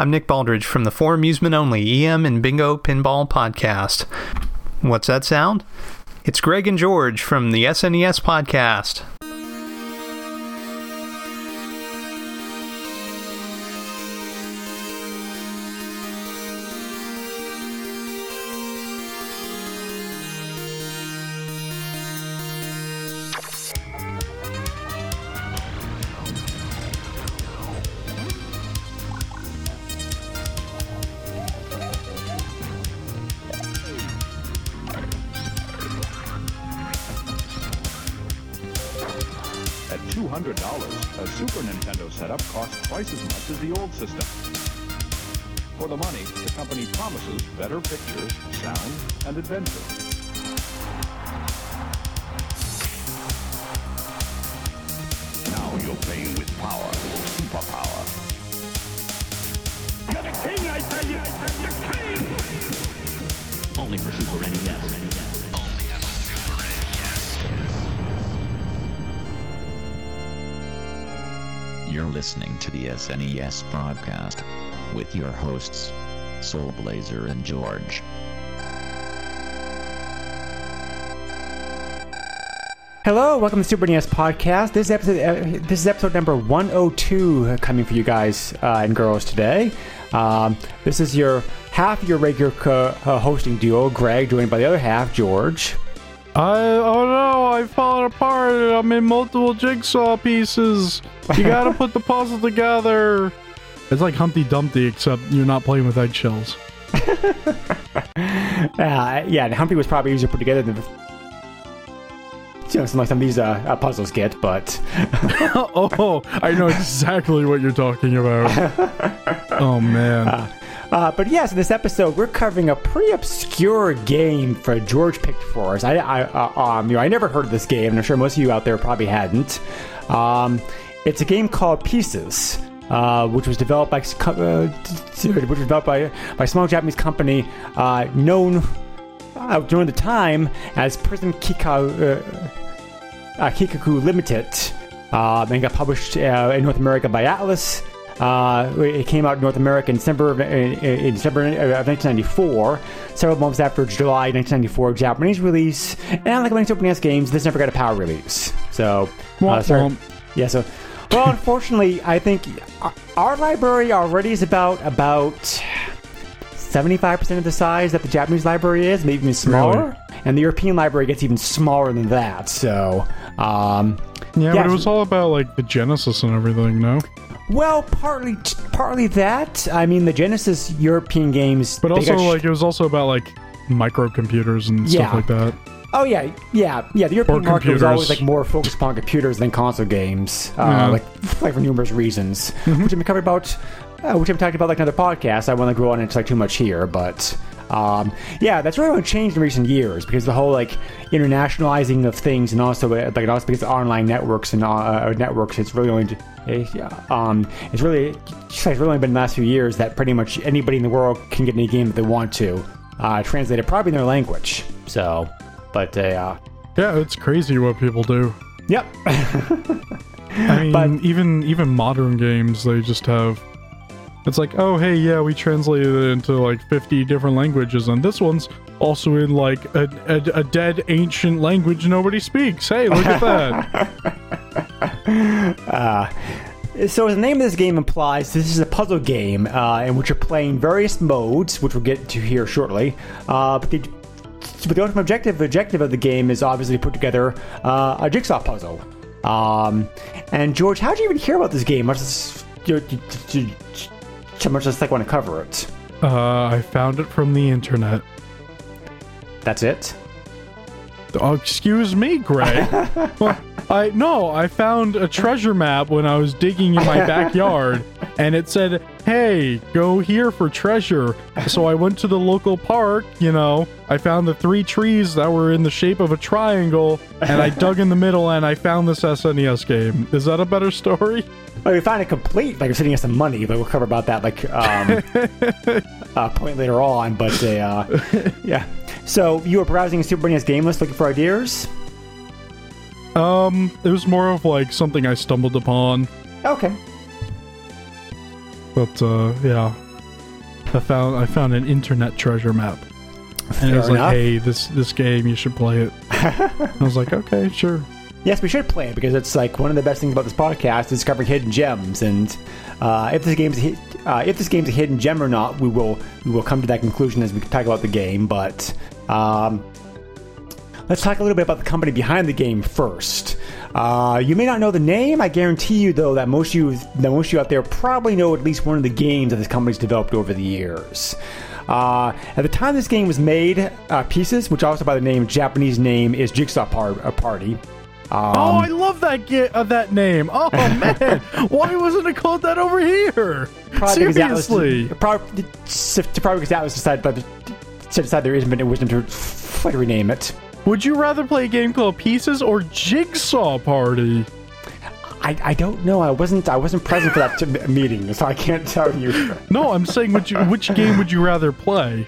I'm Nick Baldridge from the For Amusement Only EM and Bingo Pinball Podcast. What's that sound? It's Greg and George from the SNES Podcast. With your hosts, Soul Blazer and George. Hello, welcome to Super NES Podcast. This is episode, uh, this is episode number 102 uh, coming for you guys uh, and girls today. Um, this is your half your regular co- uh, hosting duo, Greg, joined by the other half, George. I oh no, I fallen apart. I'm in multiple jigsaw pieces. You gotta put the puzzle together. It's like Humpty Dumpty, except you're not playing with eggshells. Uh, yeah, and Humpty was probably easier to put together than you know, some like some of these uh, uh, puzzles get, but oh, I know exactly what you're talking about. Oh man. Uh, but yes, in this episode, we're covering a pretty obscure game for George picked for us. I, I, uh, um, you know, I never heard of this game, and I'm sure most of you out there probably hadn't. Um, it's a game called Pieces, uh, which was developed by, uh, which was developed by by a small Japanese company uh, known uh, during the time as Prism Kika, uh, uh, Kikaku Limited, uh, and got published uh, in North America by Atlus. Uh, it came out in North America in December of, in, in December of 1994, several months after July 1994 Japanese release. And like many Super NES games, this never got a PAL release. So, uh, sorry- yeah. So, well, unfortunately, I think our- library already is about about 75% of the size that the Japanese library is, maybe even smaller. Really? And the European library gets even smaller than that. So, um, Yeah, yeah, but it was all about like the Genesis and everything, no? well, partly partly that. I mean, the Genesis European games, But also sh- like it was also about like microcomputers and Yeah. stuff like that. Oh yeah, yeah, yeah. The European market was always like more focused upon computers than console games, uh, Yeah. like like for numerous reasons, Mm-hmm. which I've covered about, uh, which I've talked about like in other podcasts. I won't go on into like too much here, but um, yeah, that's really only changed in recent years because the whole like internationalizing of things, and also uh, like also because of online networks and uh, uh, networks, it's really only. uh, Um, it's really, it's really only been the last few years that pretty much anybody in the world can get any game that they want to, uh, translated probably in their language. So, but uh, Yeah, it's crazy what people do. Yep. I mean, But- even even modern games, they just have. It's like, oh hey, yeah, we translated it into like 50 different languages, and this one's also in like a, a, a dead ancient language nobody speaks. Hey, look at that. so, the name of this game implies, this is a puzzle game uh, in which you're playing various modes, which we'll get to here shortly. Uh, but the but the ultimate objective objective of the game is obviously to put together uh, a jigsaw puzzle. Um, and George, how did you even hear about this game? Much as you, you, you, much as like want to cover it. uh, I found it from the internet. That's it. Oh, excuse me, Greg. well, I no, I found a treasure map when I was digging in my backyard, and it said, "Hey, go here for treasure." So I went to the local park. You know, I found the three trees that were in the shape of a triangle, and I dug in the middle, and I found this SNES game. Is that a better story? Well, we find it complete, like you're sending us some money, but we'll cover about that like um, uh, point later on. But uh, yeah, so you were browsing Super NES game list looking for ideas. Um, it was more of like something I stumbled upon, Okay. But uh, yeah. I found I found an internet treasure map, and it was Fair like, "Hey, this this game, you should play it." I was like, "Okay, sure." Yes, we should play it because it's like one of the best things about this podcast is discovering hidden gems. And uh, if this game's a uh, if this game's a hidden gem or not, we will we will come to that conclusion as we talk about the game. But um, let's talk a little bit about the company behind the game first. Uh, you may not know the name. I guarantee you, though, that most of you that most of you out there probably know at least one of the games that this company's developed over the years. Uh, at the time this game was made, uh, Pieces, which also by the name Japanese name is Jigsaw Par- uh, Party. Um, oh, I love that ga- uh, that name. Oh man, why wasn't it called that over here? Probably Seriously. probably, probably because Atlus decided, but decided there isn't been a wisdom to f- rename it. Would you rather play a game called Pieces or Jigsaw Party? I, I don't know. I wasn't I wasn't present for that t- meeting, so I can't tell you. No, I'm saying which which game would you rather play?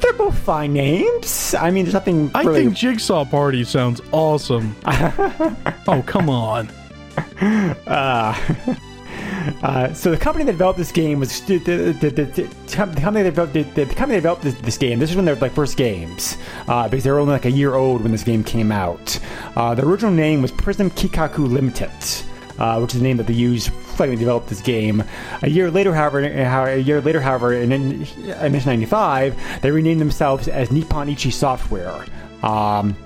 They're both fine names. I mean, there's nothing. I really, think Jigsaw Party sounds awesome. oh, come on. Uh, so the company that developed this game was the, the, the, the, company that developed the, company that developed this, this game. This is of their like first games uh, because they were only like a year old when this game came out. Uh, the original name was Prism Kikaku Limited. Uh, which is the name that they used when they developed this game. A year later, however, a year later, however, in, in 1995, they renamed themselves as Nippon Ichi Software. Um,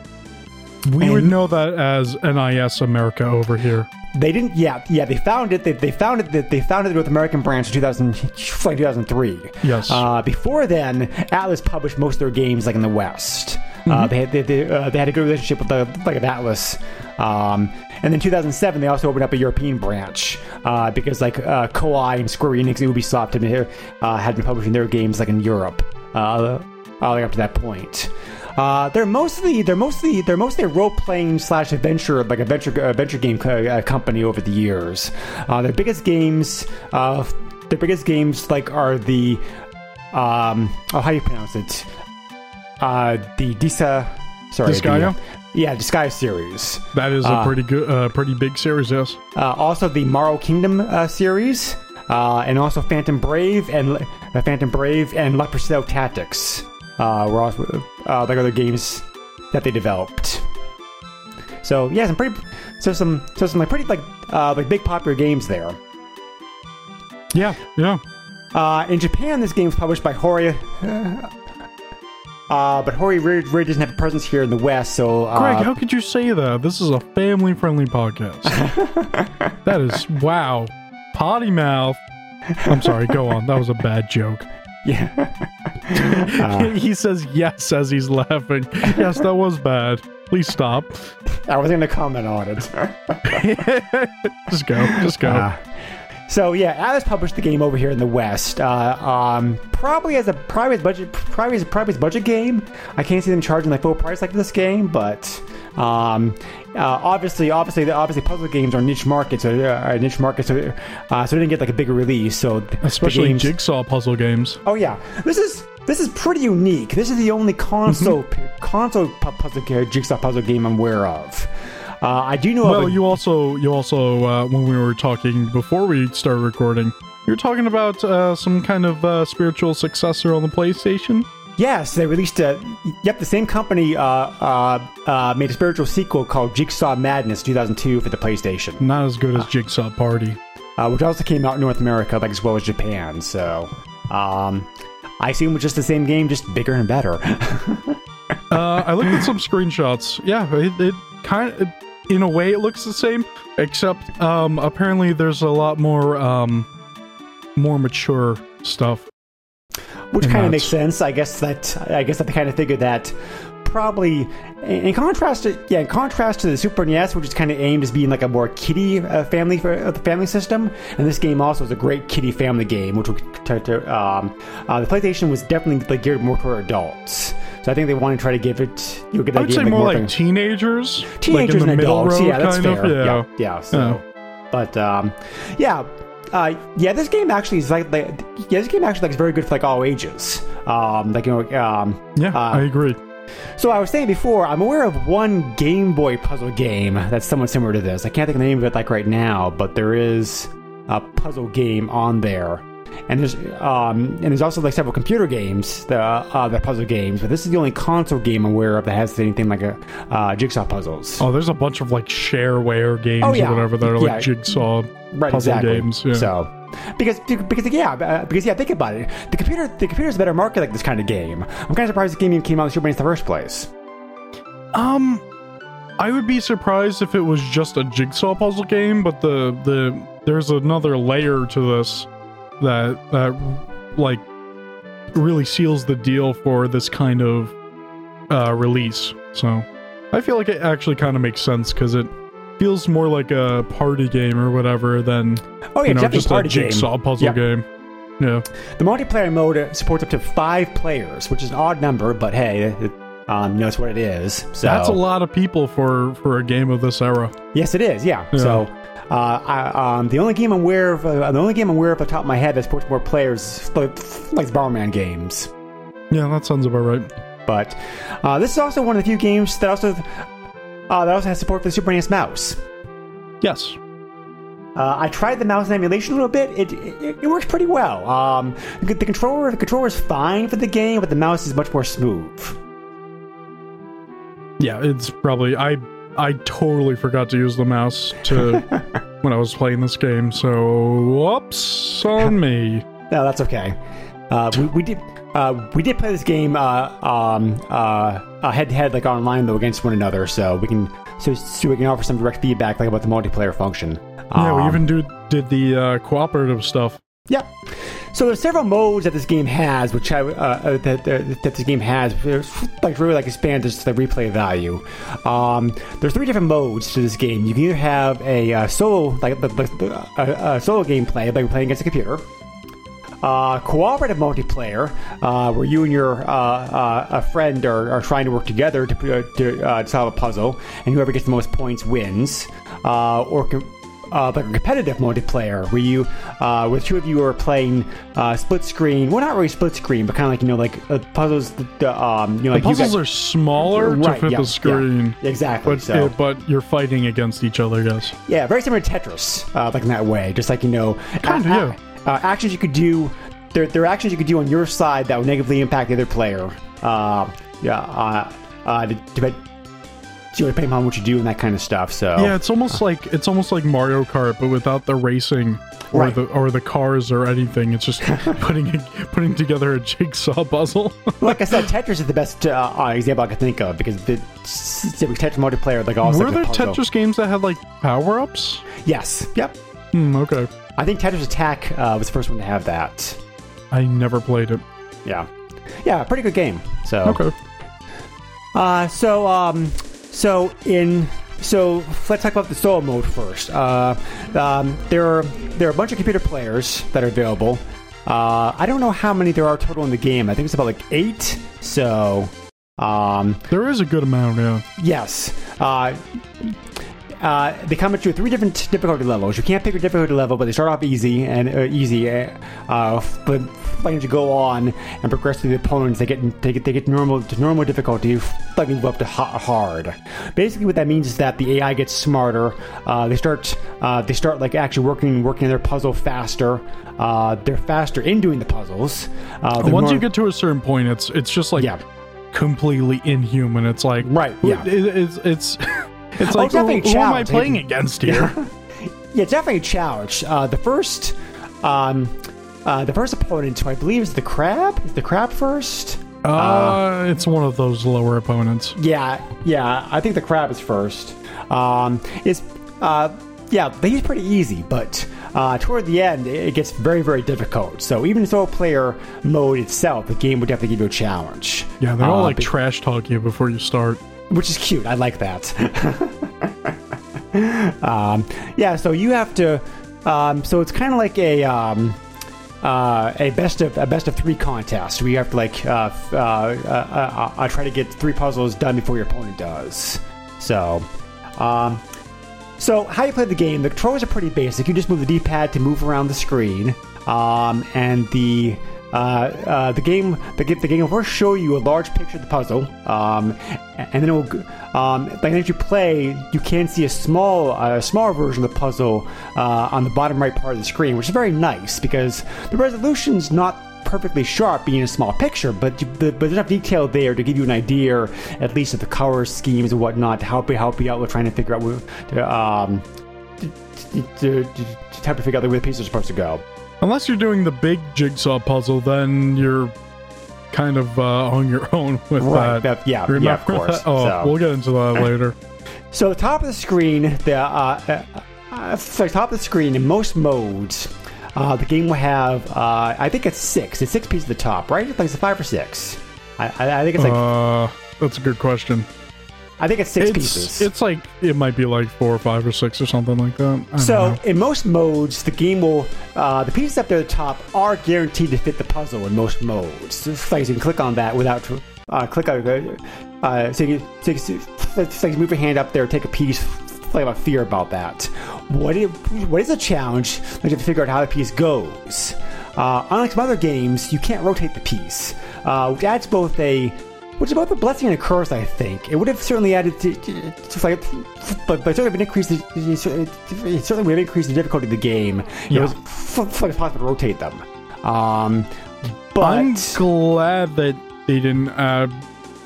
We would know that as NIS America over here. They didn't. Yeah, yeah. They found it. They, they found it. They founded the North American branch in 2000, like 2003. Yes. Uh, before then, Atlus published most of their games like in the West. Uh, they had they, they, uh, they had a good relationship with the like of Atlus. Um, and then 2007, they also opened up a European branch uh, because like uh, Koei and Square Enix, and Ubisoft had been, uh, had been publishing their games like in Europe. Uh, uh, like up to that point. Uh, they're mostly they're mostly they're mostly a role playing slash adventure like adventure adventure game co- uh, company over the years. Uh, their biggest games, uh, their biggest games like are the um oh how do you pronounce it? Uh, the Disa sorry Disgaea? the, yeah Disgaea series. That is a Uh, pretty good, uh, pretty big series. Yes. Uh, also the Marl Kingdom uh, series. Uh, and also Phantom Brave and uh, Phantom Brave and La Pucelle Tactics. Uh, were also uh, like other games that they developed. So yeah, some pretty so some so some like pretty like uh, like big popular games there. Yeah. Yeah. Uh, in Japan, this game was published by Hori. Uh, uh, but Hori really, really doesn't have a presence here in the West, so uh, Greg, how could you say that? This is a family-friendly podcast. that is wow. Potty mouth. I'm sorry. Go on. That was a bad joke. yeah. he says yes as he's laughing. Yes, that was bad. Please stop. I wasn't going to comment on it. Just go. Just go. Uh, so yeah, Atlus published the game over here in the West. Uh, um, probably as a private budget, probably as a private budget game. I can't see them charging like full price like this game, but um, uh, obviously, obviously, obviously, puzzle games are niche markets, uh, are niche markets, so, uh, so they didn't get like a bigger release. So Especially games- jigsaw puzzle games. Oh yeah, this is this is pretty unique. This is the only console console pu- puzzle jigsaw puzzle game I'm aware of. Uh, I do know Well, a- you also, you also, uh, when we were talking before we started recording, you were talking about uh, some kind of uh, spiritual successor on the PlayStation. Yes, they released a. Yep, the same company uh, uh, uh, made a spiritual sequel called Jigsaw Madness 2002 for the PlayStation, Not as good as Jigsaw Party. uh, which also came out in North America, like as well as Japan. So, um, I assume it's just the same game, just bigger and better. Uh, I looked at some screenshots. Yeah, it, it kind of, in a way, it looks the same, except um, apparently there's a lot more, um, more mature stuff. which kind of makes sense. I guess that I guess that they kind of figured that probably in contrast to yeah, in contrast to the Super NES, which is kind of aimed as being like a more kiddie uh, family for uh, the family system, and this game also is a great kiddie family game, which to, um, uh, the PlayStation was definitely like, geared more toward adults. So I think they want to try to give it you get that I would game say like, more like teenagers, teenagers like and middle adults. yeah, that's fair. of. Yeah. yeah, yeah. So, but um, yeah. Uh, yeah, this game actually is like, like yeah, this game actually like is very good for like all ages. Um, like you know, um, Yeah, uh, I agree. So I was saying before, I'm aware of one Game Boy puzzle game that's somewhat similar to this. I can't think of the name of it like right now, but there is a puzzle game on there. and there's um, and there's also like several computer games, the uh, the puzzle games. But this is the only console game I'm aware of that has anything like a uh, jigsaw puzzles. Oh, there's a bunch of like shareware games Oh, yeah. or whatever that are like Yeah. jigsaw right, puzzle exactly. games. Yeah. So. Because, because yeah, uh, because yeah, think about it. The computer, the computer's a better market like this kind of game. I'm kind of surprised the game even came out in Super in the first place. Um, I would be surprised if it was just a jigsaw puzzle game, but the the there's another layer to this that that like really seals the deal for this kind of uh, release. So I feel like it actually kind of makes sense because it feels more like a party game or whatever than Oh yeah, you know definitely just a party game. jigsaw puzzle Yep. game. Yeah. The multiplayer mode supports up to five players, which is an odd number, but hey, it, um, you know it's what it is. So That's a lot of people for for a game of this era. Yes, it is. Yeah. Yeah. So, uh, I, um, the only game I'm aware of, uh, the only game I'm aware of off the top of my head that supports more players, is like, like Bomberman games. Yeah, that sounds about right. But uh, this is also one of the few games that also uh, that also has support for the Super NES mouse. Yes. Uh, I tried the mouse emulation a little bit. It it, it works pretty well. Um, the the controller the controller is fine for the game, but the mouse is much more smooth. Yeah, it's probably I I totally forgot to use the mouse to when I was playing this game. So whoops on me. No, that's okay. Uh, we, we did uh, we did play this game uh, um, uh, head to head like online though against one another, so we can so, so we can offer some direct feedback like about the multiplayer function. Yeah, we Um, even do did the uh, cooperative stuff. yeah. So there's several modes that this game has, which I, uh, uh, that, that that this game has, like really like expands the replay value. Um, there's three different modes to this game. You can either have a uh, solo like, like, uh, a solo gameplay, like playing against a computer. Uh, cooperative multiplayer, uh, where you and your uh, uh, a friend are, are trying to work together to, uh, to uh, solve a puzzle, and whoever gets the most points wins. Uh, or com- uh, like a competitive multiplayer, where you, uh, with two of you are playing uh, split screen. Well, not really split screen, but kind of like you know, like uh, puzzles. The, um, you know, The like you puzzles guys- are smaller to Right, fit yeah, the screen. yeah, exactly. But, so. but you're fighting against each other, yes. Yeah, very similar to Tetris, uh, like in that way. Just like you know, Kinda, a- a- uh, actions you could do. There, there are actions you could do on your side that would negatively impact the other player. Uh, yeah, uh, uh, de- depending on what you do and that kind of stuff. So Yeah, it's almost like it's almost like Mario Kart, but without the racing or Right. the or the cars or anything. It's just putting putting together a jigsaw puzzle. like I said, Tetris is the best uh, uh, example I could think of because the Tetris multiplayer, like also Were like there the. Tetris games that had like power ups? Yes. Yep. Hmm, okay. I think Tetris Attack uh, was the first one to have that. I never played it. Yeah. Yeah, pretty good game. So Okay. Uh, so um, so in so let's talk about the solo mode first. Uh, um, there are there are a bunch of computer players that are available. Uh, I don't know how many there are total in the game. I think it's about like eight. So um, There is a good amount, yeah. yes. Uh, uh, they come at you with three different difficulty levels. You can't pick your difficulty level, but they start off easy and uh, easy. Uh, but like as you go on and progress through the opponents, they get they get they get normal to normal difficulty, like move up to hard. Basically, what that means is that the AI gets smarter. Uh, they start uh, they start like actually working working their puzzle faster. Uh, they're faster in doing the puzzles. Uh, Once more- you get to a certain point, it's it's just like Yeah. completely inhuman. It's like Right, yeah. it- it's it's it's Oh, like who, definitely who am I playing against here? Yeah, definitely a challenge. Uh, the first, um, uh, the first opponent, who I believe is the crab. Is the crab first? Uh, it's one of those lower opponents. Yeah, yeah. I think the crab is first. Um, is uh, yeah, but he's pretty easy, but uh, toward the end, it gets very, very difficult. So even solo player mode itself, the game would definitely give you a challenge. Yeah, they're all Uh, like be- trash talk you before you start. Which is cute. I like that. um, yeah, so you have to. Um, so it's kind of like a um, uh, a best of a best of three contest. you have to like uh, uh, uh, uh, uh, try to get three puzzles done before your opponent does. So. Um, so how you play the game? The controls are pretty basic. You just move the D-pad to move around the screen, um, and the uh, uh, the game the, the game will first show you a large picture of the puzzle, um, and then it will. Um, as you play, you can see a small, uh, smaller version of the puzzle uh, on the bottom right part of the screen, which is very nice because the resolution's not perfectly sharp, being a small picture, but but there's enough detail there to give you an idea, at least of the color schemes and whatnot, to help you help you out with trying to figure out where, to, um, to, to, to, to figure out where the pieces are supposed to go. Unless you're doing the big jigsaw puzzle, then you're kind of uh, on your own with Right, that. that- yeah, yeah, of course. that? Oh, So- we'll get into that later. So the top of the screen, the uh, uh, uh, so the top of the screen in most modes, uh, the game will have uh, I think it's six. It's six pieces at the top, right? Like it's a five or six. I, I, I think it's like uh, that's a good question. I think it's six it's, pieces. It's like it might be like four or five or six or something like that. So in most modes, the game will uh, the pieces up there at the top are guaranteed to fit the puzzle in most modes. So like you can click on that without uh, click on uh, so you, so you, so you can move your hand up there, take a piece. Play about fear about that. What is, what is a challenge? Like you have to figure out how the piece goes. Uh, unlike some other games, you can't rotate the piece, uh, which adds both a which is both a blessing and a curse, I think. It would have certainly added to, to, to like, but, but certainly would increase the, it certainly would have increased the difficulty of the game. Yeah. It was f- possible to rotate them. Um, but I'm glad that they didn't add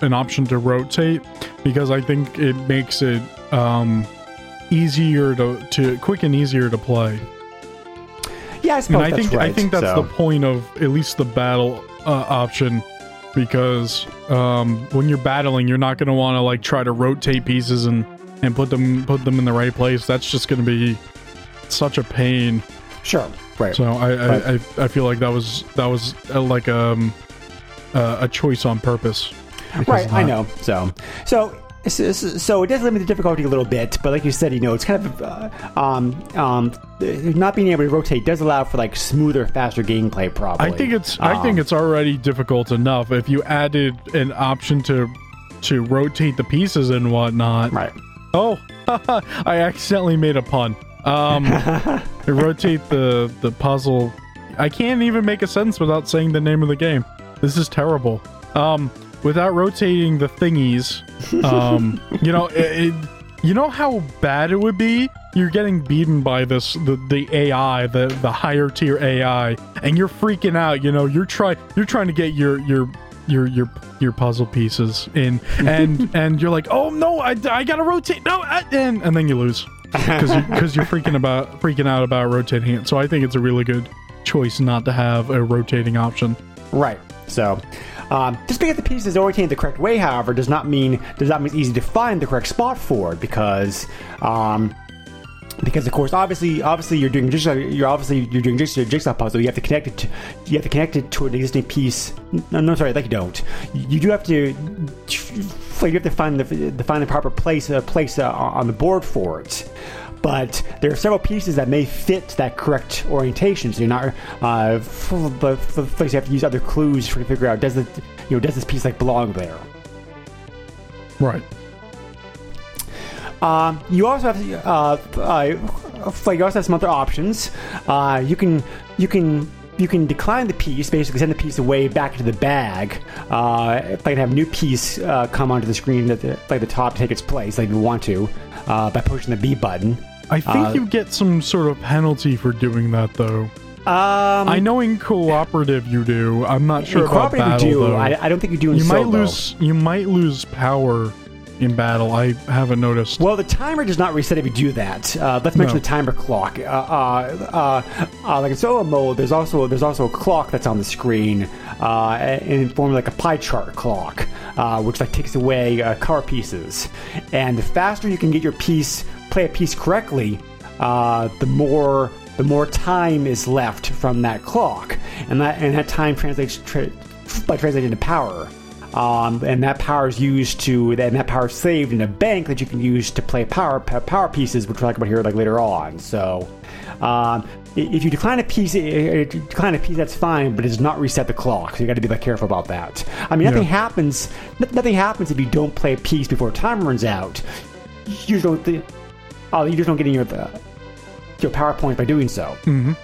an option to rotate because I think it makes it um, easier to, to quick and easier to play. yeah, I And I that's think right. I think that's so. the point of at least the battle uh, option because um, when you're battling, you're not going to want to like try to rotate pieces and and put them put them in the right place. That's just going to be such a pain. Sure, right. So I I, Right. I, I feel like that was that was uh, like um uh, a choice on purpose. Right, I know. So, so, so, so it does limit the difficulty a little bit, but like you said, you know, it's kind of uh, um, um, not being able to rotate does allow for like smoother, faster gameplay. Probably. I think it's I think Um, it's already difficult enough if you added an option to to rotate the pieces and whatnot. right. Oh, I accidentally made a pun. Um, rotate the the puzzle. I can't even make a sentence without saying the name of the game. This is terrible. Um, without rotating the thingies, um, you know, it, it- you know how bad it would be. You're getting beaten by this the, the AI, the the higher tier AI, and you're freaking out. You know, you're trying you're trying to get your your your your your puzzle pieces in, and and you're like, oh no, I, I gotta rotate, no, I, and and then you lose because you, cause you're freaking about freaking out about rotating it. So I think it's a really good choice not to have a rotating option. Right. So, um, just because the piece is oriented the correct way, however, does not mean does not mean it's easy to find the correct spot for it because. Um, because of course, obviously, obviously, you're doing jigsaw. You're obviously you're doing jigsaw, jigsaw puzzle. You have to connect it. To, you have to connect it to an existing piece. No, no, sorry, like you don't. You do have to. You have to find the find the proper place uh, place uh, on the board for it. But there are several pieces that may fit that correct orientation. So you're not. Uh, f- but f- you have to use other clues to figure out does it you know does this piece like belong there. Right. Um, you also have uh, uh, like you also have some other options. Uh, you can you can you can decline the piece, basically send the piece away back into the bag. Uh, if I can have a new piece uh, come onto the screen at the, like the top to take its place, like you want to, uh, by pushing the B button. I think Uh, you get some sort of penalty for doing that, though. Um, I know in cooperative you do. I'm not sure in about cooperative battle you do. though. I, I don't think you do in you might solo. lose. You might lose power in battle. I haven't noticed. Well, the timer does not reset if you do that. Uh, let's mention No. the timer clock. Uh, uh, uh, uh, like in solo mode, there's also there's also a clock that's on the screen uh, in form of like a pie chart clock, uh, which like takes away uh, color pieces. And the faster you can get your piece, play a piece correctly, uh, the more the more time is left from that clock, and that and that time translates tra- by translating into power. Um, and that power is used to, and that power is saved in a bank that you can use to play power power pieces, which we'll talk about here like later on. So, um, if you decline a piece, if you decline a piece, that's fine, but it does not reset the clock. So you got to be like careful about that. I mean, nothing Yeah. happens. Nothing happens if you don't play a piece before time runs out. You don't. Th- oh, you just don't get in your uh, your PowerPoint by doing so. Mhm.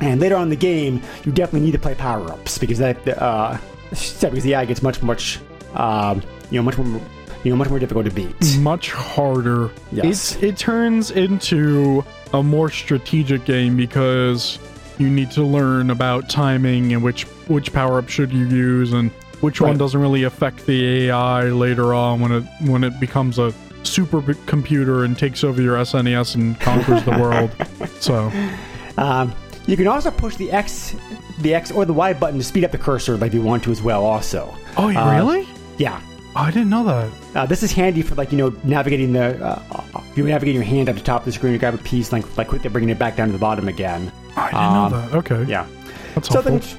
And later on in the game, you definitely need to play power ups because that uh, because the AI gets much much um, you know much more you know much more difficult to beat. Much harder. Yes. It, it turns into a more strategic game because you need to learn about timing and which which power up should you use and which one doesn't really affect the AI later on when it when it becomes a super computer and takes over your SNES and conquers the world. So Um, you can also push the X the X or the Y button to speed up the cursor like you want to as well. Also, Oh, Uh, really? yeah. Oh, I didn't know that. Uh, this is handy for like you know navigating the uh, uh, you navigate your hand up the top of the screen, you grab a piece like like quickly bringing it back down to the bottom again. I didn't Um, know that. Okay. Yeah. That's So helpful.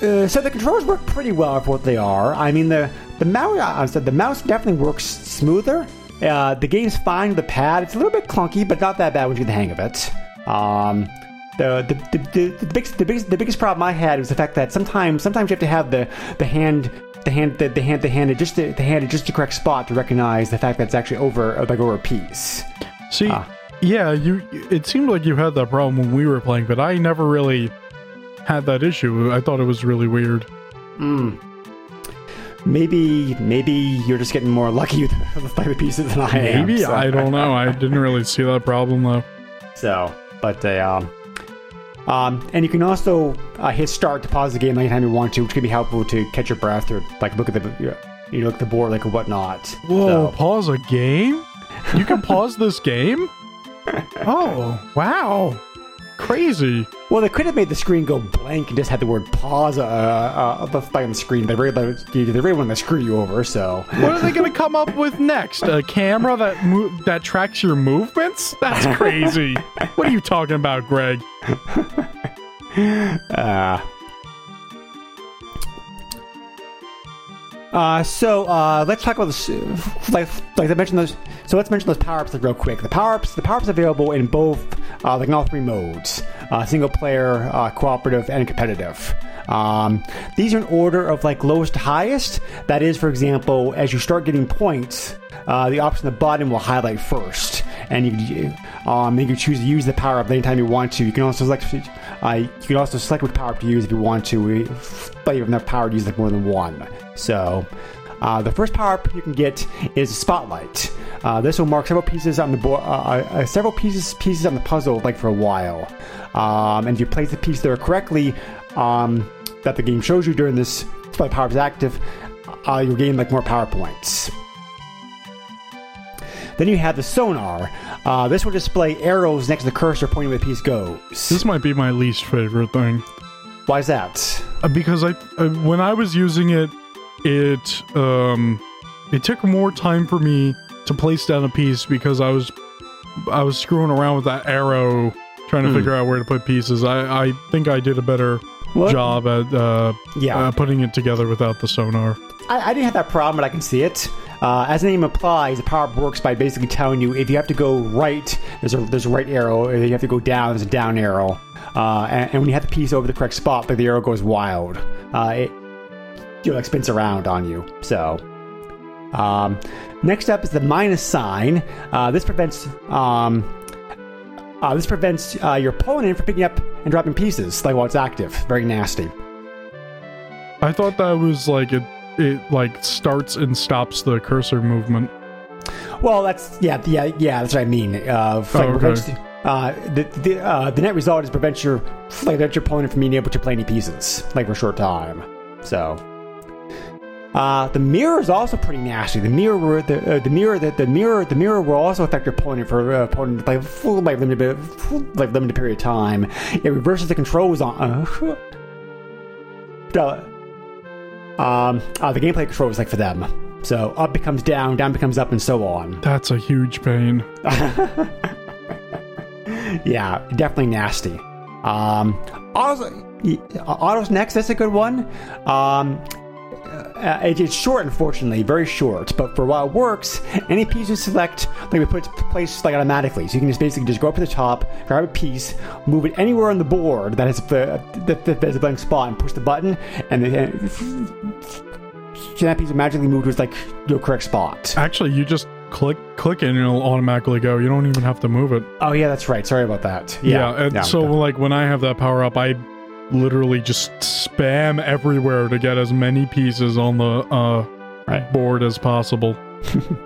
the uh, so the controls work pretty well for what they are. I mean the the mouse I said the mouse definitely works smoother. Uh, the game's fine with the pad. It's a little bit clunky, but not that bad once you get the hang of it. Um, the the, the, the, the biggest the biggest the biggest problem I had was the fact that sometimes sometimes you have to have the the hand the hand the, the hand the hand just the, the hand just the correct spot to recognize the fact that it's actually over like over a piece. See, Ah. yeah, you. It seemed like you had that problem when we were playing, but I never really had that issue. I thought it was really weird. Maybe maybe you're just getting more lucky with the pieces than I am. Maybe so- I don't know. I didn't really see that problem though. So, but uh, um, um, and you can also uh, hit start to pause the game anytime you want to, which can be helpful to catch your breath or like look at the you know look at the board like whatnot. Whoa! So- Pause a game? You can pause this game? Oh wow! Crazy. well, they could have made the screen go blank and just had the word pause uh, uh, on the screen. They really they really want to screw you over. So, What are they gonna come up with next? A camera that mo- that tracks your movements? That's crazy. what are you talking about, Greg? Uh, uh, so uh, let's talk about this. Like, like I mentioned those. So let's mention those power ups like, real quick. The power ups, the power ups available in both, uh, like in all three modes: uh, single player, uh, cooperative, and competitive. Um, these are in order of like lowest to highest. That is, for example, as you start getting points, uh, the option at the bottom will highlight first, and you can, um, you can choose to use the power up anytime you want to. You can also select, uh, you can also select which power up to use if you want to, but you have enough power to use like more than one. So. Uh, the first power up you can get is a spotlight. Uh, this will mark several pieces on the board, uh, uh, several pieces pieces on the puzzle, like for a while. Um, and if you place the piece there correctly, um, that the game shows you during this spotlight power is active, uh, you'll gain like more power points. Then you have the sonar. Uh, this will display arrows next to the cursor pointing where the piece goes. This might be my least favorite thing. Why is that? Uh, because I uh, when I was using it, it um it took more time for me to place down a piece because I was I was screwing around with that arrow trying to figure out where to put pieces. I I think I did a better Well, job at uh, Yeah. uh putting it together without the sonar. I, I didn't have that problem, but I can see it. Uh, as the name implies, the power up works by basically telling you if you have to go right, there's a there's a right arrow. If you have to go down, there's a down arrow. Uh, and, and when you have the piece over the correct spot, like the arrow goes wild. Uh, it you know, like spins around on you. So. Um, next up is the minus sign. Uh, this prevents um, uh, this prevents uh, your opponent from picking up and dropping pieces like while it's active. Very nasty. I thought that was like it it like starts and stops the cursor movement. Well, that's yeah, yeah, yeah. That's what I mean. Uh, like, Oh, okay. prevents- uh, the the, uh, the net result is prevent your like prevent your opponent from being able to play any pieces like for a short time. So. Uh, the mirror is also pretty nasty. The mirror, will- the uh, the mirror, the, the mirror, the mirror will also affect your opponent for uh, opponent by full like limited full, like limited period of time. It reverses the controls on. Uh, uh, um, uh, the gameplay control was like for them. So up becomes down, down becomes up, and so on. That's a huge pain. Yeah, definitely nasty. Um, autos, autos next. That's a good one. Um, uh, it- it's short, unfortunately, very short. But for while it works, any piece you select, like we put it place like automatically. So you can just basically just go up to the top, grab a piece, move it anywhere on the board that has the that, that has a blank spot, and push the button, and then that piece will magically move to its like your correct spot. Actually, you just click click it and it'll automatically go. You don't even have to move it. Oh yeah, that's right. Sorry about that. Yeah, Yeah. and so like when I have that power up, I literally just spam everywhere to get as many pieces on the uh, Right. board as possible.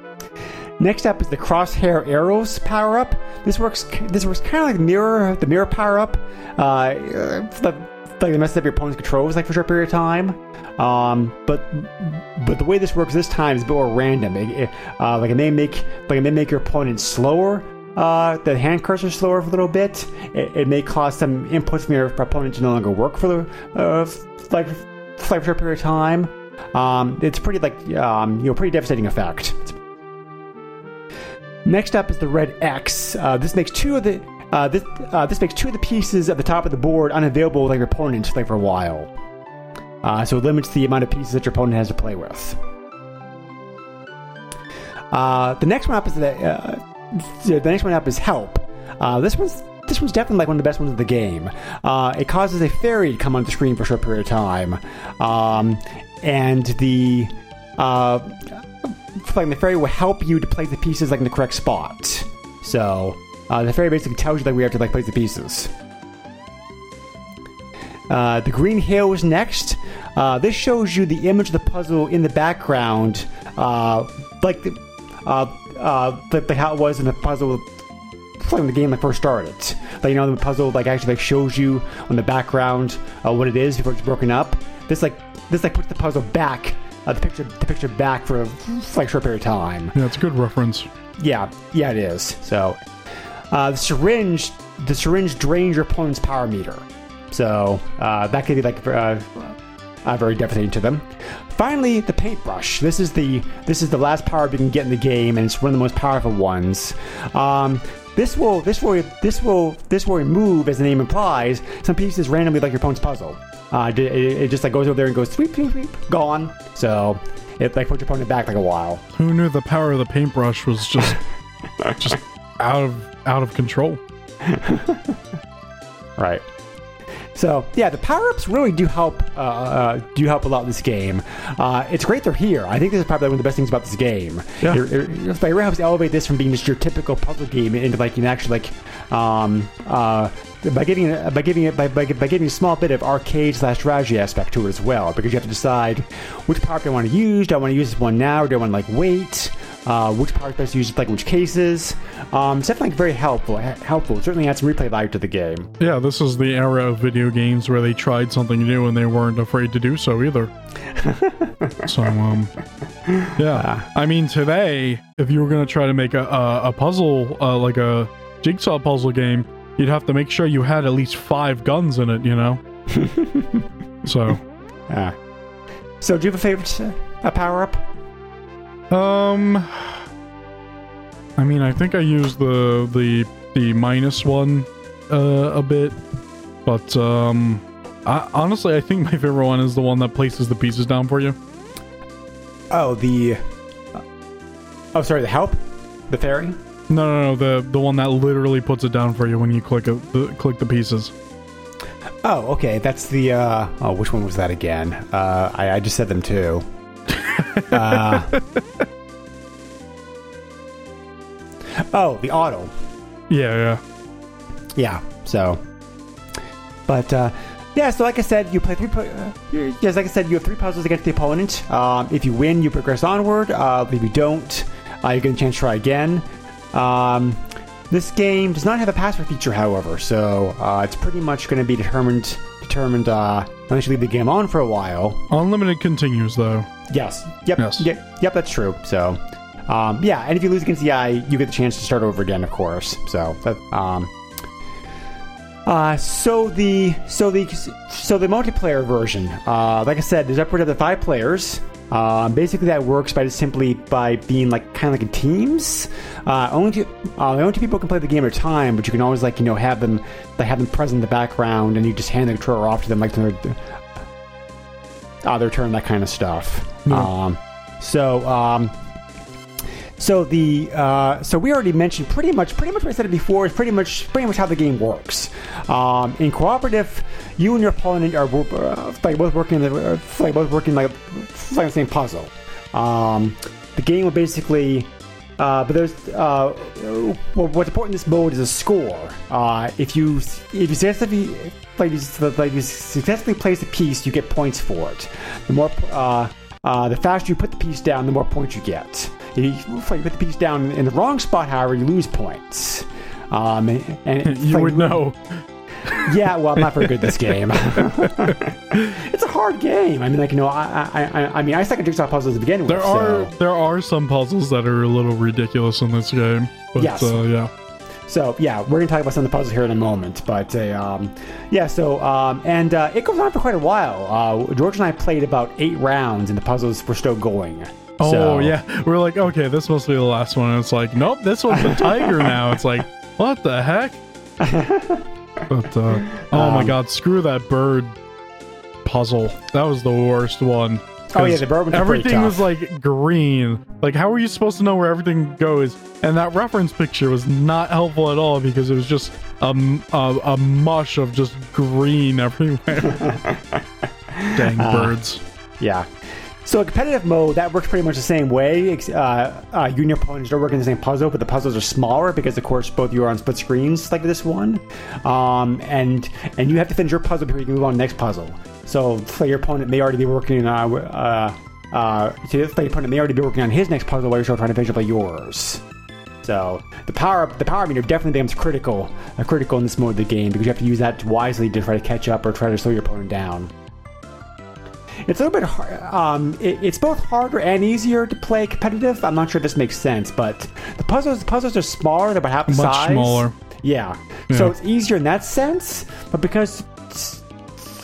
Next up is the crosshair arrows power up. This works. This works kind of like the mirror, the mirror power up. Uh, uh, the, like the messes up your opponent's controls like for a short period of time. Um, but but the way this works this time is a bit more random. It, it, uh, like it may make like it may make your opponent slower. Uh, the hand cursor slower for a little bit. It, it may cause some inputs from your opponent to no longer work for the uh, like for a short period of time. Um, it's pretty like um, you know pretty devastating effect. Next up is the red X. Uh, this makes two of the uh, this uh, this makes two of the pieces at the top of the board unavailable like your opponent like for a while. Uh, so it limits the amount of pieces that your opponent has to play with. Uh, the next one up is the uh, the next one up is help. Uh, this one's this one's definitely like one of the best ones of the game. Uh, it causes a fairy to come on the screen for a short period of time, um, and the uh, the fairy will help you to place the pieces like in the correct spot. So uh, the fairy basically tells you like we have to like place the pieces. Uh, the green Hill is next. Uh, this shows you the image of the puzzle in the background, uh, like the, uh, uh, like, like how it was in the puzzle when the game like first started. Like you know the puzzle like actually like shows you on the background uh, what it is before it's broken up. This like this like puts the puzzle back, uh, the picture the picture back for a like short period of time. Yeah, it's a good reference. Yeah, yeah, it is. So, uh, the syringe, the syringe drains your opponent's power meter. So uh, that could be like uh, very devastating to them. Finally, the paintbrush. This is the this is the last power up you can get in the game, and it's one of the most powerful ones. Um, this will this will this will this will remove, as the name implies, some pieces randomly like your opponent's puzzle. Uh, it, it it just like goes over there and goes sweep sweep sweep gone. So it like puts your opponent back like a while. Who knew the power of the paintbrush was just just out of out of control? Right. So yeah, the power ups really do help. Uh, uh, do help a lot in this game. Uh, it's great they're here. I think this is probably one of the best things about this game. Yeah. It, it, it really helps elevate this from being just your typical puzzle game into like you can actually like um, uh, by giving it by giving it by, by, by giving a small bit of arcade slash strategy aspect to it as well because you have to decide which power up do I want to use. Do I want to use this one now? Or do I want to like wait? Uh, which power best to use like which cases? Um, it's definitely very helpful. Helpful. It certainly adds some replay value to the game. Yeah, this is the era of video games where they tried something new and they weren't afraid to do so either. so, um, yeah. I mean, today, if you were going to try to make a, a, a puzzle, uh, like a jigsaw puzzle game, you'd have to make sure you had at least five guns in it, you know? so, Yeah. So, do you have a favorite uh, power up? Um, I mean, I think I used the, the, the minus one, uh, a bit, but, um, I, honestly, I think my favorite one is the one that places the pieces down for you. Oh, the. oh, sorry, the help, the fairy. No, no, no, the the one that literally puts it down for you when you click it, the, click the pieces. Oh, okay. That's the. uh Oh, which one was that again? Uh, I, I just said them too. Uh, oh, the auto. Yeah, yeah. Yeah. So, but uh, yeah. So, like I said, you play three. pu- Uh, yes, like I said, you have three puzzles against the opponent. Um, if you win, you progress onward. Uh, if you don't, uh, you get a chance to try again. Um, this game does not have a password feature, however, so uh, it's pretty much going to be determined determined uh, unless you leave the game on for a while. Unlimited continues though. Yes. Yep. Yes. Yep. Yep. That's true. So, um, yeah. And if you lose against the eye, you get the chance to start over again, of course. So that. Um, uh, so the so the so the multiplayer version, uh, like I said, there's upward of the five players. Um, basically, that works by just simply by being like kind of like in teams. Uh, only two, uh, only two people can play the game at a time, but you can always like you know have them like have them present in the background, and you just hand the controller off to them like their uh, their turn, that kind of stuff. Um, so um, so the uh, so we already mentioned pretty much pretty much what I said it before is pretty much pretty much how the game works. Um, in cooperative, you and your opponent are uh, like both working the, uh, like both working like like the same puzzle. Um, the game will basically uh, but there's uh, what's important in this mode is a score. Uh, if you if you successfully like you, like you successfully place a piece, you get points for it. The more uh, uh, the faster you put the piece down, the more points you get. If you, if you put the piece down in the wrong spot, however, you lose points. Um, and, and You like, would know. yeah, well, I'm not very good at this game. it's a hard game. I mean, like you know, I, I, I, I mean, I suck at jigsaw puzzles to begin with. There so. are there are some puzzles that are a little ridiculous in this game. But Yes. uh, yeah. So yeah, we're gonna talk about some of the puzzles here in a moment, but uh, um, yeah. So um, and uh, it goes on for quite a while. Uh, George and I played about eight rounds, and the puzzles were still going. Oh So- yeah. We're like, okay, this must be the last one. And it's like, nope, this one's a tiger now. It's like, what the heck? But uh, oh my Um, god, screw that bird puzzle. That was the worst one. Oh, yeah, the bird ones are pretty Everything was like green. Like, how are you supposed to know where everything goes? And that reference picture was not helpful at all because it was just a a mush of just green everywhere. Dang Uh, birds. Yeah. So a competitive mode that works pretty much the same way. Uh, uh, you and your opponents are working the same puzzle, but the puzzles are smaller because, of course, both you are on split screens like this one, um, and and you have to finish your puzzle before you can move on to the next puzzle. So, your opponent may already be working. Uh, uh, uh, so your opponent may already be working on his next puzzle while you're still trying to finish up yours. So the power the power meter definitely becomes critical uh, critical in this mode of the game because you have to use that wisely to try to catch up or try to slow your opponent down. It's a little bit hard. Um, it, it's both harder and easier to play competitive. I'm not sure if this makes sense, but the puzzles the puzzles are smaller. They're about half the Much size. smaller. Yeah. yeah. So it's easier in that sense, but because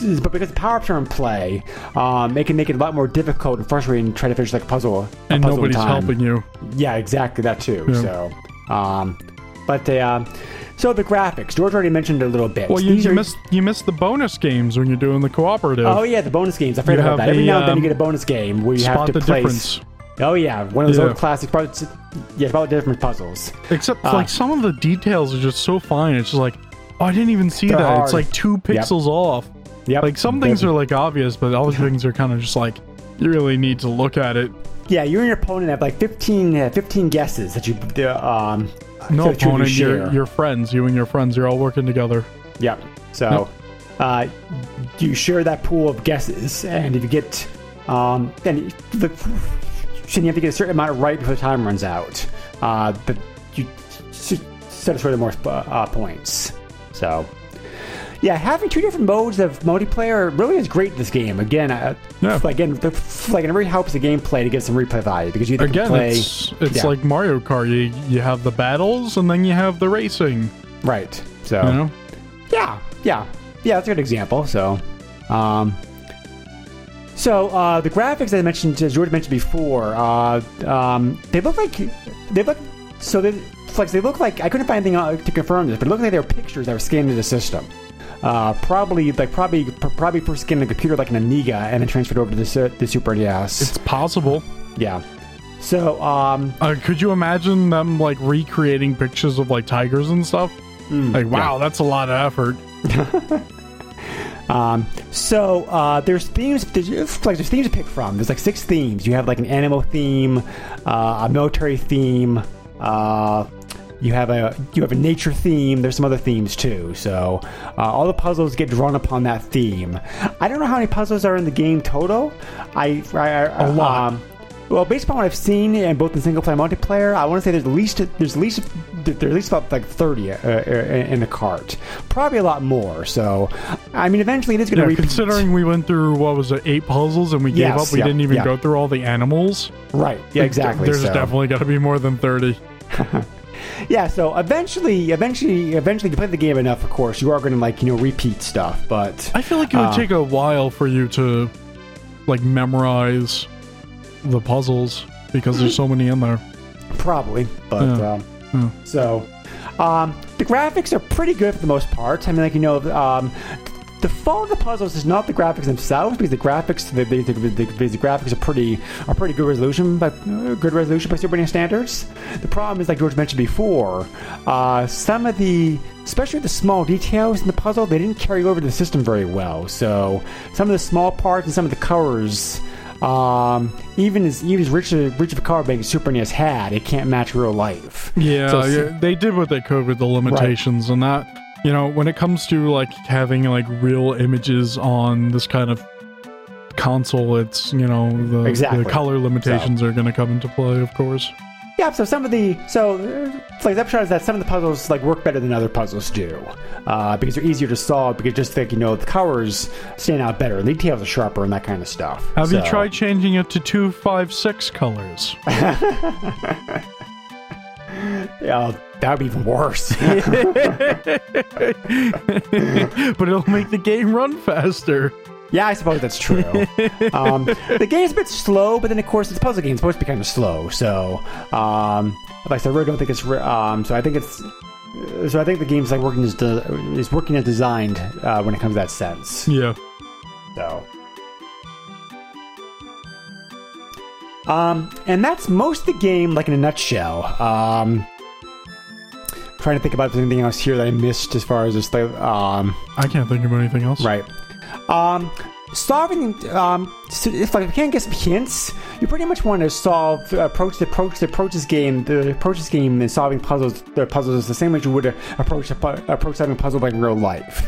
but because the power ups are in play, um, it can make it a lot more difficult and frustrating to try to finish like a puzzle. And puzzle nobody's time. helping you. Yeah, exactly that too. Yeah. So, um, but the um, so the graphics. George already mentioned it a little bit. Well, you, you are- missed you missed the bonus games when you're doing the cooperative. Oh yeah, the bonus games. I forgot about that. Every the, now and then you um, get a bonus game where you have to the place. difference. Oh yeah, one of those Yeah. old classic. parts- Yeah, about different puzzles. Except Ah. like some of the details are just so fine. It's just like, oh, I didn't even see that. hard. It's like two pixels off. Yep. Like some things are like obvious, but other things are kind of just like you really need to look at it. Yeah, you and your opponent have like 15, uh, 15 guesses that you uh, um. No that opponent, you're, you're friends. You and your friends, you're all working together. Yep. So, uh, you share that pool of guesses, and if you get, um, then the, you have to get a certain amount right before the time runs out. Uh, but you set aside more uh, points. So, yeah, having two different modes of multiplayer really is great in this game. Again, uh, Yeah. again, the, like it really helps the gameplay to get some replay value because you can Again, play it's it's yeah. like Mario Kart. You you have the battles and then you have the racing. right. So, You know, Yeah, yeah, yeah. That's a good example. So, um, so uh, the graphics that I mentioned, as George mentioned before, uh, um, they look like they look so they like they look like I couldn't find anything uh, to confirm this, but it looked like they were pictures that were scanned into the system. Uh, probably like probably probably first on a computer like an Amiga and then transferred over to the, the Super NES. it's possible. yeah. So um, Uh, could you imagine them like recreating pictures of like tigers and stuff? Hmm, like, wow, that's a lot of effort. Um, so uh, there's themes. There's, like there's themes to pick from. There's like six themes. You have like an animal theme, uh, a military theme. Uh, you have a you have a nature theme. There's some other themes too. So uh, all the puzzles get drawn upon that theme. I don't know how many puzzles are in the game total. I, I, I A lot. Um, well, based upon what I've seen in both the single player and multiplayer, I want to say there's at least there's at least there's at least about like 30 uh, uh, in the cart. Probably a lot more. So, I mean, eventually it is going to Yeah, repeat. considering we went through what was it, eight puzzles and we gave Yes, up, we yeah, didn't even yeah. go through all the animals. right? Yeah, exactly. There's so. definitely got to be more than thirty. yeah. So eventually, eventually, eventually, you play the game enough. Of course, you are going to like you know repeat stuff, but I feel like it would Uh, take a while for you to like memorize the puzzles because there's so many in there. Probably, but Yeah. um, Yeah. so um, the graphics are pretty good for the most part. I mean, like you know, um, the fault of the puzzles is not the graphics themselves because the graphics, the, the, the, the, the graphics are pretty are pretty good resolution, but uh, good resolution by Super NES standards. The problem is, like George mentioned before, uh, some of the especially the small details in the puzzle they didn't carry over to the system very well. So some of the small parts and some of the colors um, even as even as rich as rich of a card bank as Super NES had, it can't match real life. Yeah, So- yeah, they did what they could with the limitations, and that you know when it comes to like having like real images on this kind of console, it's you know the, Exactly. the color limitations are going to come into play, of course. Yeah, so some of the so uh, like the upshot is that some of the puzzles like work better than other puzzles do, uh, because they're easier to solve. Because just like you know the colors stand out better, and the details are sharper, and that kind of stuff. Have you tried changing it to two, five, six colors? Yeah, that would be even worse. but it'll make the game run faster. yeah, I suppose that's true. um, the game's a bit slow, but then of course it's a puzzle game. It's supposed to be kind of slow. So, um, like I said, I really don't think it's. re- Um, so I think it's. So I think the game's like working as de- is working as designed uh, when it comes to that sense. Yeah. So. Um, and that's most of the game, like in a nutshell. Um, trying to think about if there's anything else here that I missed as far as this. Um, I can't think of anything else. right. Um, solving. Um, so if like, if you can't get some hints, you pretty much want to solve approach the approach the approach this game the approach this game and solving puzzles the puzzles is the same way you would approach a, approach solving a puzzle like in real life.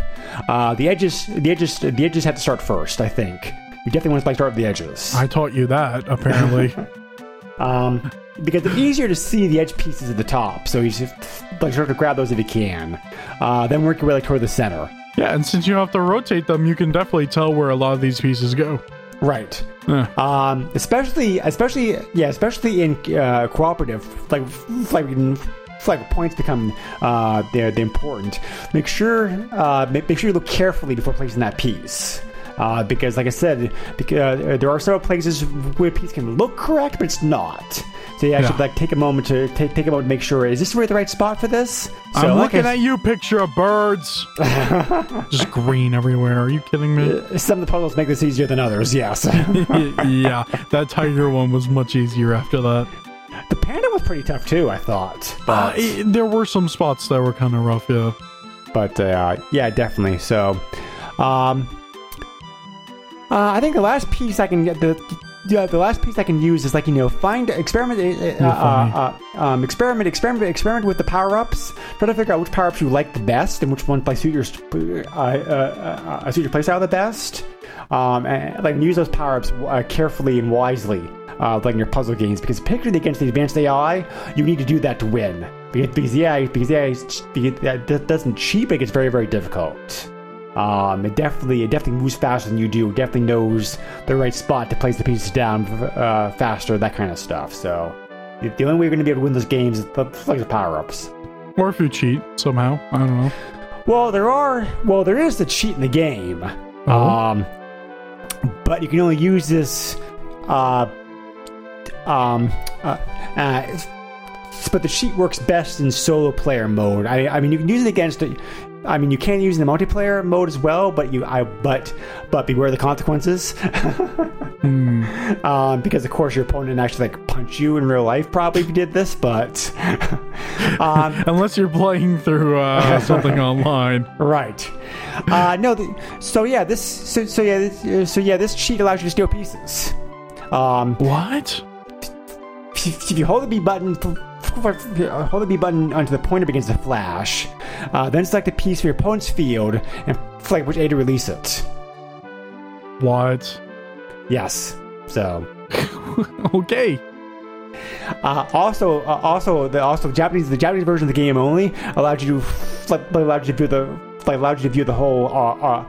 Uh, the edges the edges the edges have to start first. I think you definitely want to like start with the edges. I taught you that, apparently. Um, because they're easier to see the edge pieces at the top, so you just like sort of grab those if you can. Uh, then work your way like toward the center. yeah, and since you have to rotate them, you can definitely tell where a lot of these pieces go. Right. Yeah. Um, especially, especially, yeah, especially in uh, cooperative, like, like, like points become uh, they're, they're important. Make sure, uh, make, make sure you look carefully before placing that piece. Uh, because, like I said, because, uh, there are several places where a piece can look correct, but it's not. So you actually Yeah. like take a moment to take, take a moment to make sure is this really the right spot for this? So, I'm looking at you, picture of birds. Just green everywhere. Are you kidding me? Some of the puzzles make this easier than others. Yes. yeah, that tiger one was much easier after that. the panda was pretty tough too. I thought, but Uh, i- there were some spots that were kind of rough, yeah. but uh, yeah, definitely. So, um, uh, I think the last piece I can get the. Yeah, the last piece I can use is like you know find experiment uh, uh, uh, um, experiment experiment experiment with the power ups. Try to figure out which power ups you like the best and which ones like suit your uh, uh, uh, uh, suit your playstyle the best. Um, and like use those power ups uh, carefully and wisely, uh, like in your puzzle games, because particularly against the advanced AI, you need to do that to win. Because, because yeah, because yeah, that that doesn't cheat, but it gets very very difficult. Um, it definitely it definitely moves faster than you do. It definitely knows the right spot to place the pieces down uh, faster, that kind of stuff. So the only way you're going to be able to win those games is the, like the power ups. Or if you cheat somehow. I don't know. Well, there are. Well, there is the cheat in the game. Oh. Um, but you can only use this. Uh, um, uh, uh, but the cheat works best in solo player mode. I, I mean, you can use it against. I mean, you can use in the multiplayer mode as well, but you, I, but, but beware the consequences. um, because of course your opponent actually like punch you in real life, probably if you did this. But, um, Unless you're playing through uh, something online. Right. Uh, no. The, so yeah, this. So, so yeah. This, so yeah, this cheat allows you to steal pieces. Um, What? if, if you hold the B button, hold the B button onto the pointer begins to flash. Uh, then select a piece from your opponent's field and select which A to release it. What? Yes. So. okay. Uh, also, uh, also, the also Japanese the Japanese version of the game only allowed you to like, allowed you to view the like, allowed you to view the whole uh, uh,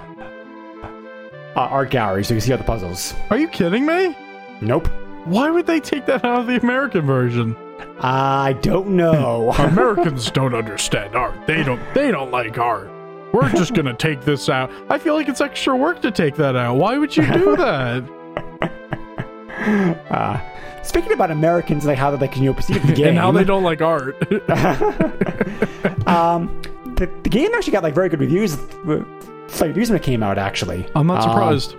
uh, art gallery so you can see all the puzzles. Are you kidding me? Nope. Why would they take that out of the American version? I don't know. Americans don't understand art. They don't they don't like art. We're just gonna take this out. I feel like it's extra work to take that out. Why would you do that? uh, speaking about Americans, like how they can you know perceive the game, and how they don't like art. Um, the, the game actually got like very good reviews. uh, Like reviews when it came out, actually. I'm not Um,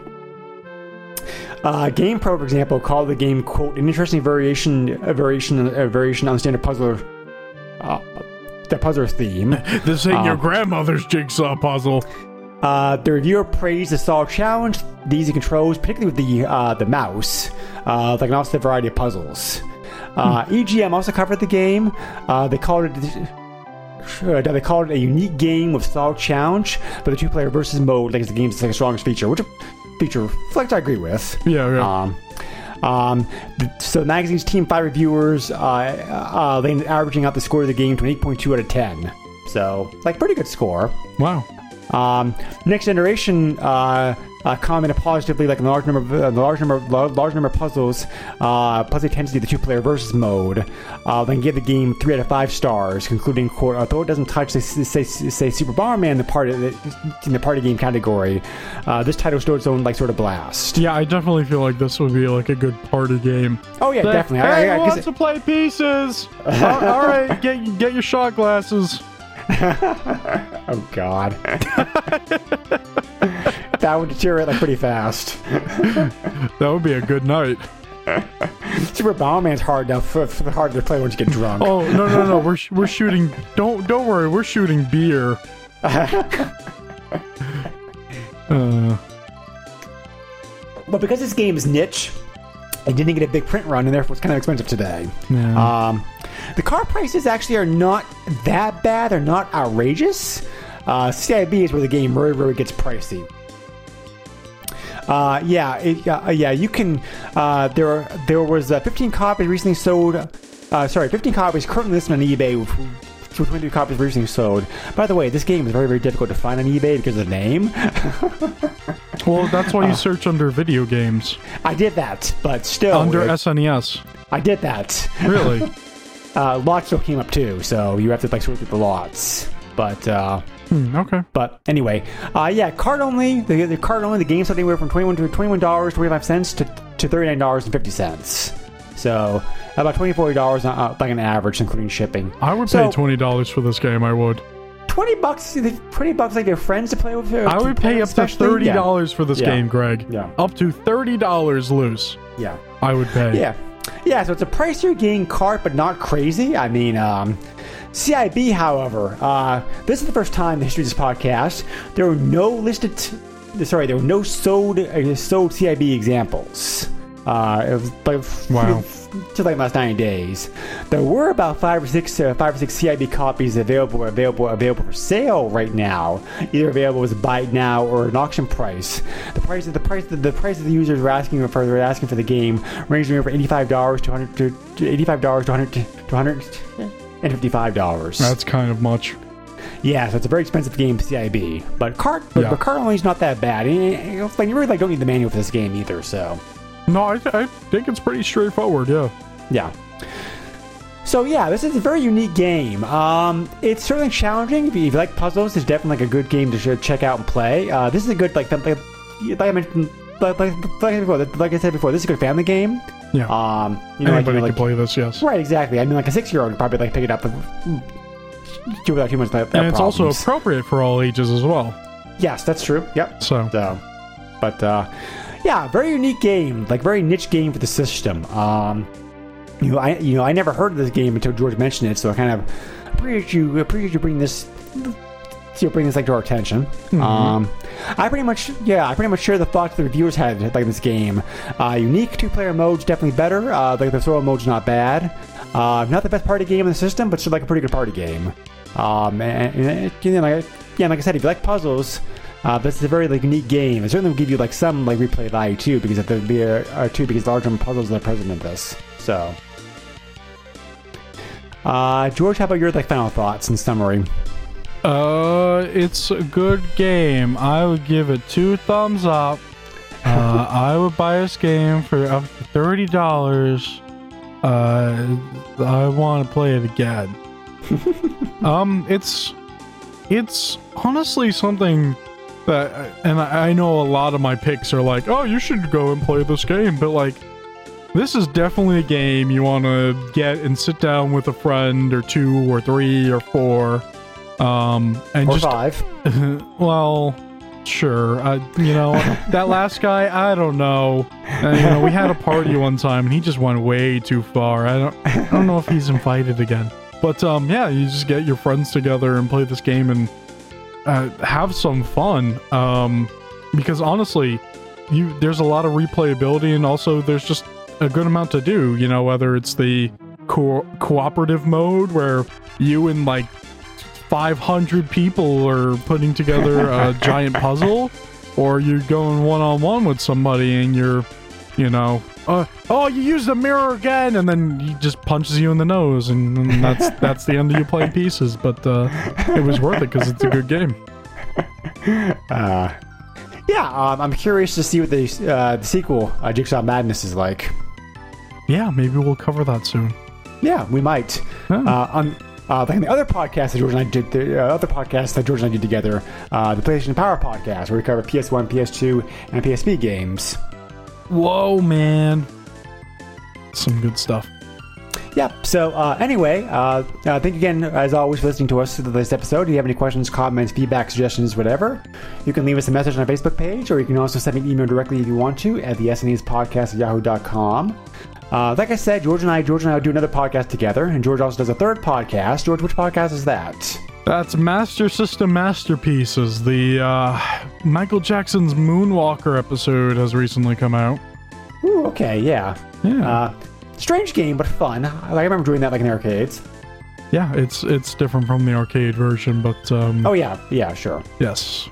Uh, GamePro, for example, called the game "quote an interesting variation, a variation, a variation on the standard puzzler, uh, the puzzler theme." this ain't your uh, grandmother's jigsaw puzzle. Uh, the reviewer praised the solid challenge, the easy controls, particularly with the uh, the mouse, uh, like and also the variety of puzzles. Uh, EGM also covered the game. Uh, they called it. Uh, they called it a unique game with solid challenge, but the two-player versus mode like the game's like strongest feature, which feature like I agree with. Yeah, yeah. Um, um, so the magazine's team five reviewers, uh, uh, they ended averaging out the score of the game to an 8.2 out of 10. So, like, pretty good score. wow. Um, next generation uh, uh, commented positively, like the large number, of, uh, large number, large, large number of puzzles, uh, plus the intensity of the two-player versus mode. Uh, then give the game three out of five stars, concluding, "quote Although it doesn't touch, say, say, say Super Bomberman in the party in the party game category, uh, this title still its own like sort of blast." Yeah, I definitely feel like this would be like a good party game. Oh yeah, definitely. Hey, I, I, I wants to play pieces? Uh, all right, get get your shot glasses. Oh God. that would deteriorate like pretty fast. That would be a good night. Super Bomberman's hard enough for, for hard to play once you get drunk. Oh no no no, we're sh- we're shooting. Don't don't worry, we're shooting beer. uh, But because this game is niche, it didn't get a big print run, and therefore it's kind of expensive today. yeah. Um, the car prices actually are not that bad. They're not outrageous. Uh, CIB is where the game really, really gets pricey. Uh, yeah, it, uh, yeah, you can. Uh, there, there was uh, 15 copies recently sold. Uh, sorry, 15 copies currently listed on eBay. With, with 22 copies recently sold. By the way, this game is very, very difficult to find on eBay because of the name. well, that's why you search under video games I did that, but still, under it- SNES. I did that. Really? Uh, lots still came up too, so you have to like sort through the lots. But uh, Hmm, okay. but anyway, uh, yeah, card only. The, the card only. The game sold anywhere from twenty one to twenty one dollars twenty five cents to to thirty nine dollars and fifty cents. So about twenty four dollars uh, like an average, including shipping. I would So- pay twenty dollars for this game. I would. Twenty bucks. Twenty bucks like your friends to play with. uh, I would pay up to thirty Yeah. dollars for this Yeah. game, Greg. Yeah. Up to thirty dollars loose. Yeah. I would pay. Yeah. Yeah, so it's a pricier game cart, but not crazy. I mean, um, CIB, however, uh, this is the first time in the history of this podcast there were no listed. sorry, there were no sold uh, sold CIB examples. Uh, it was like Wow. just like the last 90 days. There were about five or six uh, five or six CIB copies available available available for sale right now. Either available as a buy now or an auction price. The price the price the price that the users were asking for were asking for the game ranged from eighty five dollars to hundred to eighty five dollars to hundred to hundred and fifty five dollars. That's kind of much. Yeah, so it's a very expensive game, CIB. But cart, but, Yeah. but cart only is not that bad. And, Like you really like don't need the manual for this game either. So No, I, I think it's pretty straightforward. Yeah. Yeah. So yeah, this is a very unique game. Um, it's certainly challenging. If you, if you like puzzles, it's definitely like a good game to check out and play. Uh, this is a good like like, like I mentioned like, like, like, I before, like I said before, this is a good family game. Yeah. Um, you know, like, you Anybody know, like, can play this. Yes. right, exactly. I mean, like a six-year-old could probably like pick it up and do without too much. Uh, and it's also appropriate for all ages as well. yes, that's true. Yep. So So, but uh, yeah, very unique game, like very niche game for the system. Um, you know, I you know I never heard of this game until George mentioned it, so I kind of appreciate you appreciate you bring this. You bring this like to our attention. Um, I pretty much, yeah, I pretty much share the thoughts the reviewers had like this game. Uh, unique two-player mode's definitely better. Uh, like the solo mode's not bad. Uh, not the best party game in the system, but still like a pretty good party game. Um, and, and, you know, like, yeah, like I said, if you like puzzles, uh, this is a very like unique game. It certainly will give you like some like replay value too, because if there be a, or two, because large number of puzzles that are present in this. So, uh, George, how about your like final thoughts and summary? Uh, it's a good game. I would give it two thumbs up. Uh, I would buy this game for up to thirty dollars. Uh, I want to play it again. um, it's it's honestly something that, and I I know a lot of my picks are like, oh, you should go and play this game, but like. This is definitely a game you want to get and sit down with a friend or two or three or four, um, and Or just five? well, sure. Uh, you know, that last guy, I don't know. Uh, you know, we had a party one time and he just went way too far. I don't, I don't know if he's invited again. But um, yeah, you just get your friends together and play this game and uh, have some fun. Um, because honestly, you there's a lot of replayability, and also there's just a good amount to do. You know, whether it's the co- cooperative mode where you and like 500 people are putting together a giant puzzle, or you're going one on one with somebody and you're, you know, uh, oh, you used the mirror again, and then he just punches you in the nose, and, and that's that's the end of you playing pieces. But uh, it was worth it because it's a good game. Uh, yeah, um, I'm curious to see what the, uh, the sequel, uh, Jigsaw Madness, is like. Yeah, maybe we'll cover that soon. Yeah, we might. Oh. Uh, on uh, like the other podcast that George and I did, the uh, other podcast that George and I did together, uh, the PlayStation Power podcast, where we cover PS1, PS2, and PSP games. Whoa, man. Some good stuff. Yeah. So uh, anyway, uh, uh, thank you again, as always, for listening to us to this episode. If you have any questions, comments, feedback, suggestions, whatever, you can leave us a message on our Facebook page, or you can also send me an email directly if you want to at the SNES podcast at yahoo.com. Uh, like I said, George and I, George and I do another podcast together, and George also does a third podcast. George, which podcast is that? That's Master System Masterpieces. The uh, Michael Jackson's Moonwalker episode has recently come out. Ooh, okay, yeah. Yeah, Uh, strange game, but fun. I I remember doing that like in arcades. yeah, it's it's different from the arcade version, but um, Oh yeah, yeah, sure. yes,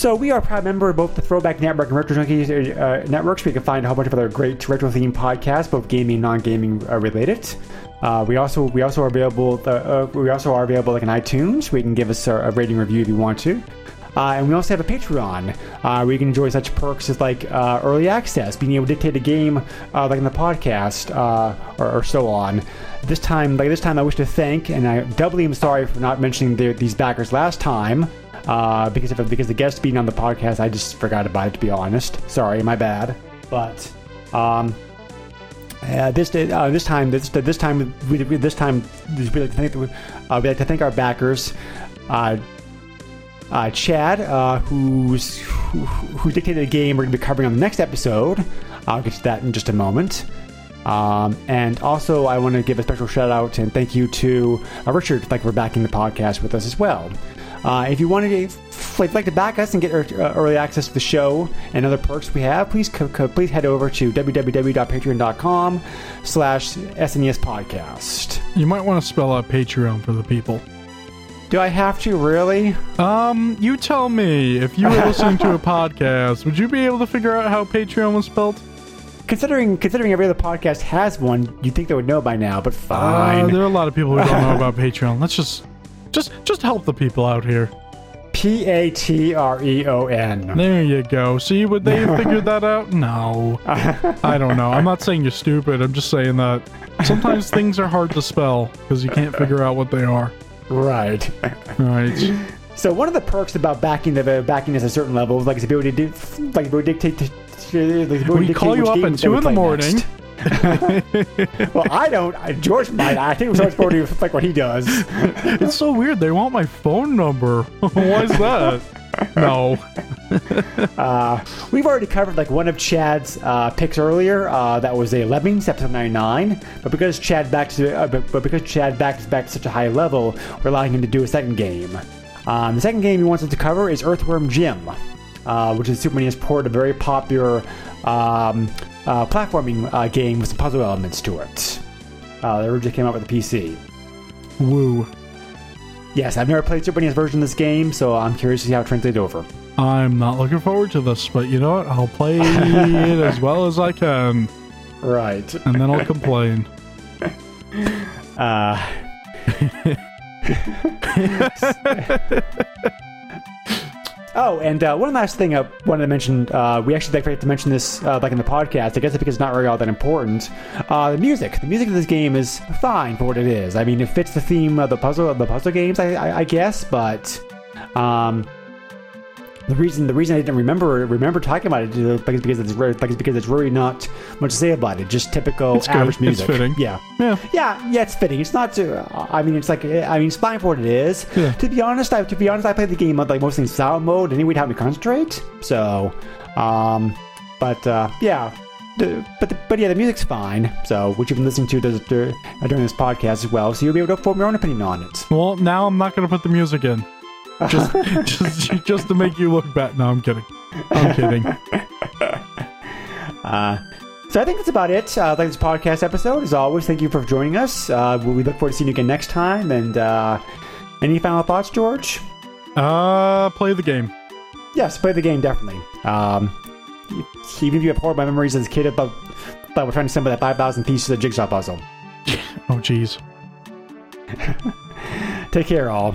So we are a proud member of both the Throwback Network and Retro Junkies uh, networks. We can find a whole bunch of other great retro themed podcasts, both gaming and non-gaming uh, related. Uh, we also we also are available. Uh, uh, we also are available like in iTunes. We can give us a, a rating review if you want to. Uh, and we also have a Patreon uh, where you can enjoy such perks as like uh, early access, being able to dictate a game uh, like in the podcast uh, or, or so on. This time, like this time, I wish to thank, and I doubly am sorry for not mentioning the, these backers last time uh, because of because the guest being on the podcast, I just forgot about it. To be honest, sorry, my bad. But um, uh, this uh, this time this this time we, we- this time we'd like to thank uh, we'd like to thank our backers. Uh, uh, Chad, who's who, who dictated a game we're going to be covering on the next episode. I'll get to that in just a moment. Um, and also, I want to give a special shout out and thank you to Richard, like for backing the podcast with us as well. Uh, if you want to like, like to back us and get uh, early access to the show and other perks we have, please please head over to www.patreon.com slash SNES podcast. you might want to spell out Patreon for the people. Do I have to really? Um, you tell me if you were listening to a podcast, would you be able to figure out how Patreon was spelled? Considering considering every other podcast has one, you'd think they would know by now, but Uh, fine. there are a lot of people who don't know about Patreon. Let's just, just, just help the people out here. P A T R E O N. There you go. See, would they have figured that out? No. I don't know. I'm not saying you're stupid. I'm just saying that sometimes things are hard to spell because you can't figure out what they are. Right. Right. So one of the perks about backing the backing is a certain level, like to be able to do, like to be able to dictate. To, like, to be able to We dictate call you up at 2 in the morning. next. well, I don't. I, George might. I think George will do like what he does. It's so weird. They want my phone number. Why is that? No. Uh, we've already covered like one of Chad's uh, picks earlier. Uh, that was a Lemmings episode 99. But because Chad backed to, uh, but, but because Chad backed back to such a high level, we're allowing him to do a second game. Um, the second game he wants us to cover is Earthworm Jim, uh, which is Super NES port, a very popular um, uh, platforming uh, game with some puzzle elements to it. Uh, that originally came out with the PC. Woo. Yes, I've never played Super NES version of this game, so I'm curious to see how it translates over. I'm not looking forward to this, but you know what? I'll play it as well as I can, Right. and then I'll complain. Uh, oh, and uh, one last thing I wanted to mention. Uh, we actually forgot to mention this uh, like in the podcast. I guess because it's not really all that important. Uh, the music, the music of this game is fine for what it is. I mean, it fits the theme of the puzzle of the puzzle games, I, I, I guess. But um, the reason the reason I didn't remember remember talking about it is because it's like, it's because it's really not much to say about it. Just typical It's good. average It's music. fitting. Yeah. Yeah. Yeah, yeah, it's fitting. It's not too. I mean, it's like I mean, it's fine for what it is. Yeah. To be honest, I to be honest, I played the game on like mostly in sound mode, and it would help me concentrate. So, um, but uh, yeah, the, but the, but yeah, the music's fine. So, which you've been listening to does, uh, during this podcast as well. So you'll be able to form your own opinion on it. Well, now I'm not going to put the music in. Just, just, just to make you look bad. No, I'm kidding. I'm kidding. So I think that's about it. Uh, like this podcast episode. As always, thank you for joining us. Uh, we look forward to seeing you again next time. And uh, any final thoughts, George? Uh, play the game. Yes, play the game definitely. Um, even if you have horrible memories as a kid about about we're trying to assemble that five thousand pieces of jigsaw puzzle. Oh, jeez. Take care, all.